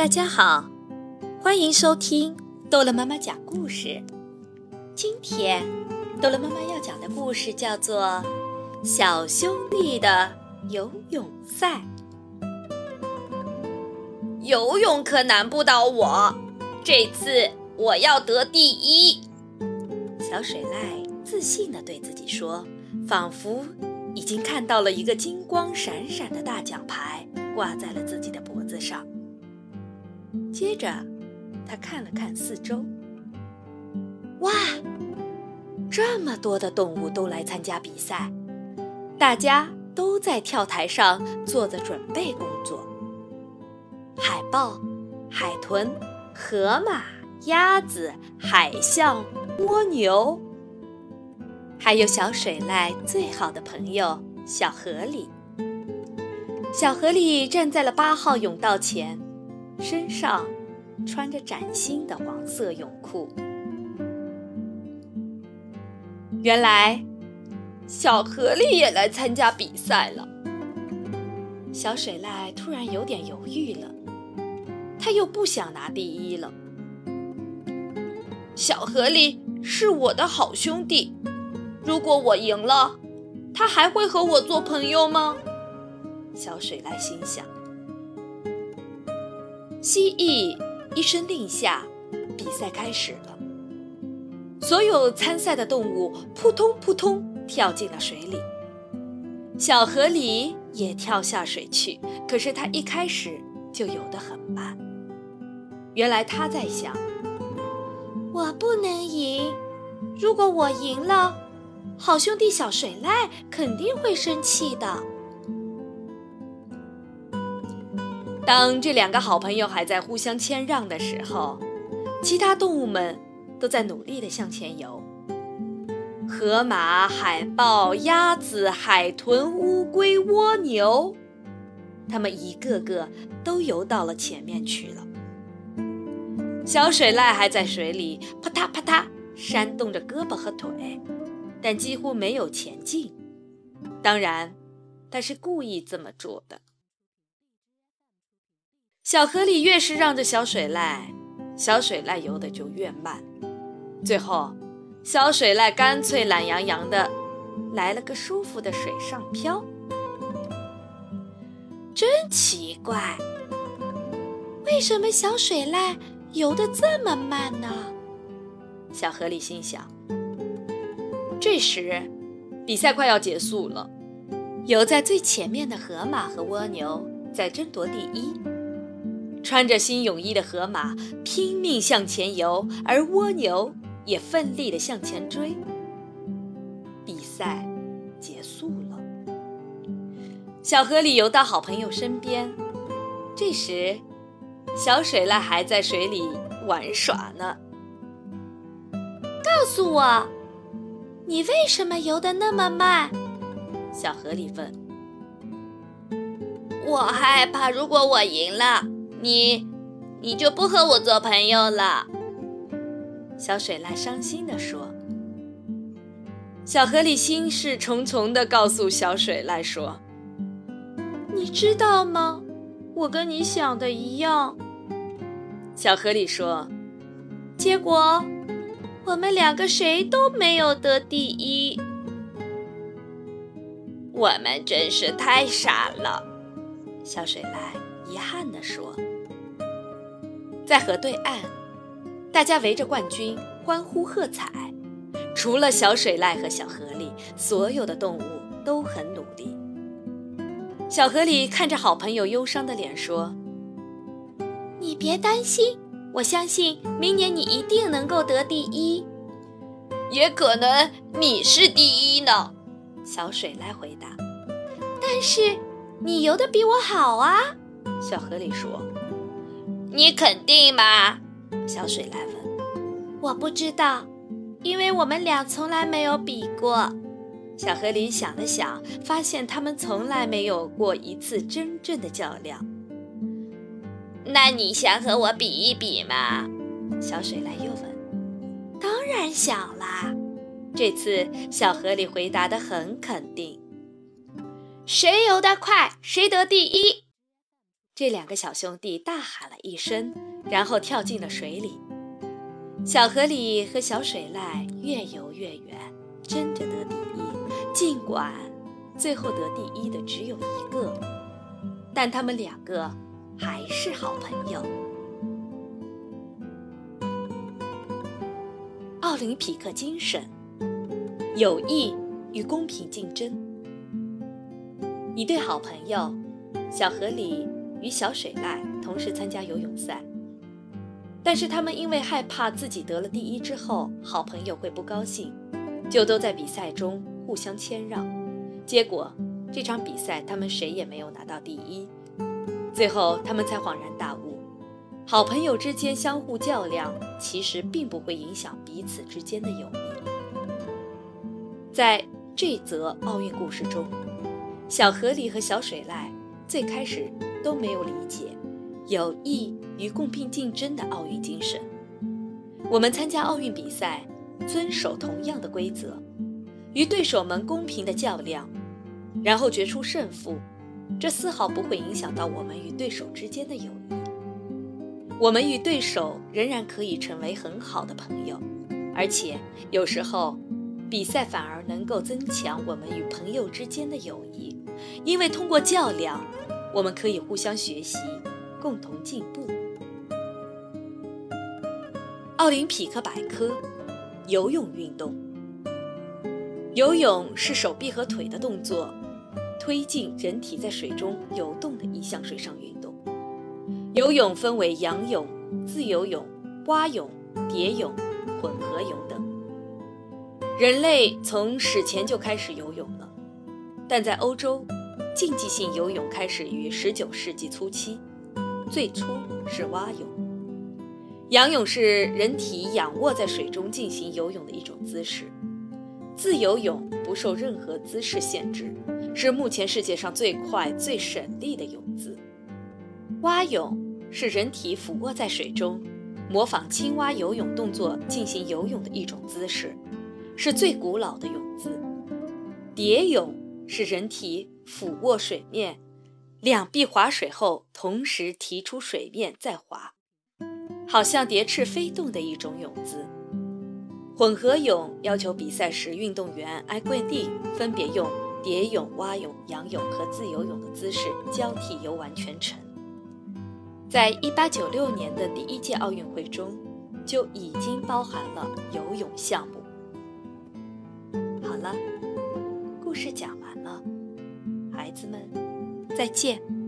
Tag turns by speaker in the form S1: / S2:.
S1: 大家好，欢迎收听逗乐妈妈讲故事。今天逗乐妈妈要讲的故事叫做《小兄弟的游泳赛》。
S2: 游泳可难不倒我，这次我要得第一。
S1: 小水濑自信地对自己说，仿佛已经看到了一个金光闪闪的大奖牌挂在了自己的脖子上。接着，他看了看四周，哇，这么多的动物都来参加比赛，大家都在跳台上做着准备工作。海豹、海豚、河马、鸭子、海象、蜗牛，还有小水濑最好的朋友小河里。小河里站在了八号泳道前。身上穿着崭新的黄色泳裤。
S2: 原来，小河里也来参加比赛了。
S1: 小水濑突然有点犹豫了，他又不想拿第一了。
S2: 小河里是我的好兄弟，如果我赢了，他还会和我做朋友吗？
S1: 小水濑心想。蜥蜴一声令下，比赛开始了。所有参赛的动物扑通扑通跳进了水里。小河狸也跳下水去，可是他一开始就游得很慢。原来他在想：我不能赢，如果我赢了，好兄弟小水濑肯定会生气的。当这两个好朋友还在互相谦让的时候，其他动物们都在努力地向前游。河马、海豹、鸭子、海豚、乌龟、蜗牛，它们一个个都游到了前面去了。小水濑还在水里啪嗒啪嗒扇动着胳膊和腿，但几乎没有前进。当然，他是故意这么做的。小河里越是让着小水濑，小水濑游的就越慢。最后，小水濑干脆懒洋洋的来了个舒服的水上漂。真奇怪，为什么小水濑游的这么慢呢？小河里心想。这时，比赛快要结束了，游在最前面的河马和蜗牛在争夺第一。穿着新泳衣的河马拼命向前游，而蜗牛也奋力地向前追。比赛结束了，小河里游到好朋友身边。这时，小水獭还在水里玩耍呢。告诉我，你为什么游得那么慢？小河里问。
S2: 我害怕，如果我赢了。你，你就不和我做朋友了。”
S1: 小水獭伤心地说。小河里心事重重地告诉小水濑说：“你知道吗？我跟你想的一样。”小河里说：“结果，我们两个谁都没有得第一。
S2: 我们真是太傻了。”
S1: 小水濑遗憾地说。在河对岸，大家围着冠军欢呼喝彩。除了小水濑和小河里，所有的动物都很努力。小河里看着好朋友忧伤的脸说：“你别担心，我相信明年你一定能够得第一。
S2: 也可能你是第一呢。”
S1: 小水濑回答。“但是你游的比我好啊。”小河里说。
S2: 你肯定吗？
S1: 小水来问。我不知道，因为我们俩从来没有比过。小河里想了想，发现他们从来没有过一次真正的较量。
S2: 那你想和我比一比吗？
S1: 小水来又问。当然想啦。这次小河里回答的很肯定。谁游得快，谁得第一。这两个小兄弟大喊了一声，然后跳进了水里。小河里和小水濑越游越远，争着得第一。尽管最后得第一的只有一个，但他们两个还是好朋友。奥林匹克精神，友谊与公平竞争。一对好朋友，小河里与小水濑同时参加游泳赛。但是他们因为害怕自己得了第一之后好朋友会不高兴，就都在比赛中互相谦让，结果这场比赛他们谁也没有拿到第一。最后他们才恍然大悟，好朋友之间相互较量，其实并不会影响彼此之间的友谊。在这则奥运故事中，小河里和小水濑最开始都没有理解友谊。与共并竞争的奥运精神，我们参加奥运比赛，遵守同样的规则，与对手们公平的较量，然后决出胜负，这丝毫不会影响到我们与对手之间的友谊。我们与对手仍然可以成为很好的朋友，而且有时候，比赛反而能够增强我们与朋友之间的友谊，因为通过较量，我们可以互相学习，共同进步。奥林匹克百科：游泳运动。游泳是手臂和腿的动作推进人体在水中游动的一项水上运动。游泳分为仰泳、自由泳、蛙泳、蝶泳、混合泳等。人类从史前就开始游泳了，但在欧洲，竞技性游泳开始于19世纪初期，最初是蛙泳。仰泳是人体仰卧在水中进行游泳的一种姿势，自由泳不受任何姿势限制，是目前世界上最快最省力的泳姿。蛙泳是人体俯卧在水中，模仿青蛙游泳动作进行游泳的一种姿势，是最古老的泳姿。蝶泳是人体俯卧水面，两臂划水后同时提出水面再划。好像蝶翅飞动的一种泳姿。混合泳要求比赛时运动员按规定分别用蝶泳、蛙泳、仰泳和自由泳的姿势交替游完全程。在一八九六年的第一届奥运会中，就已经包含了游泳项目。再见。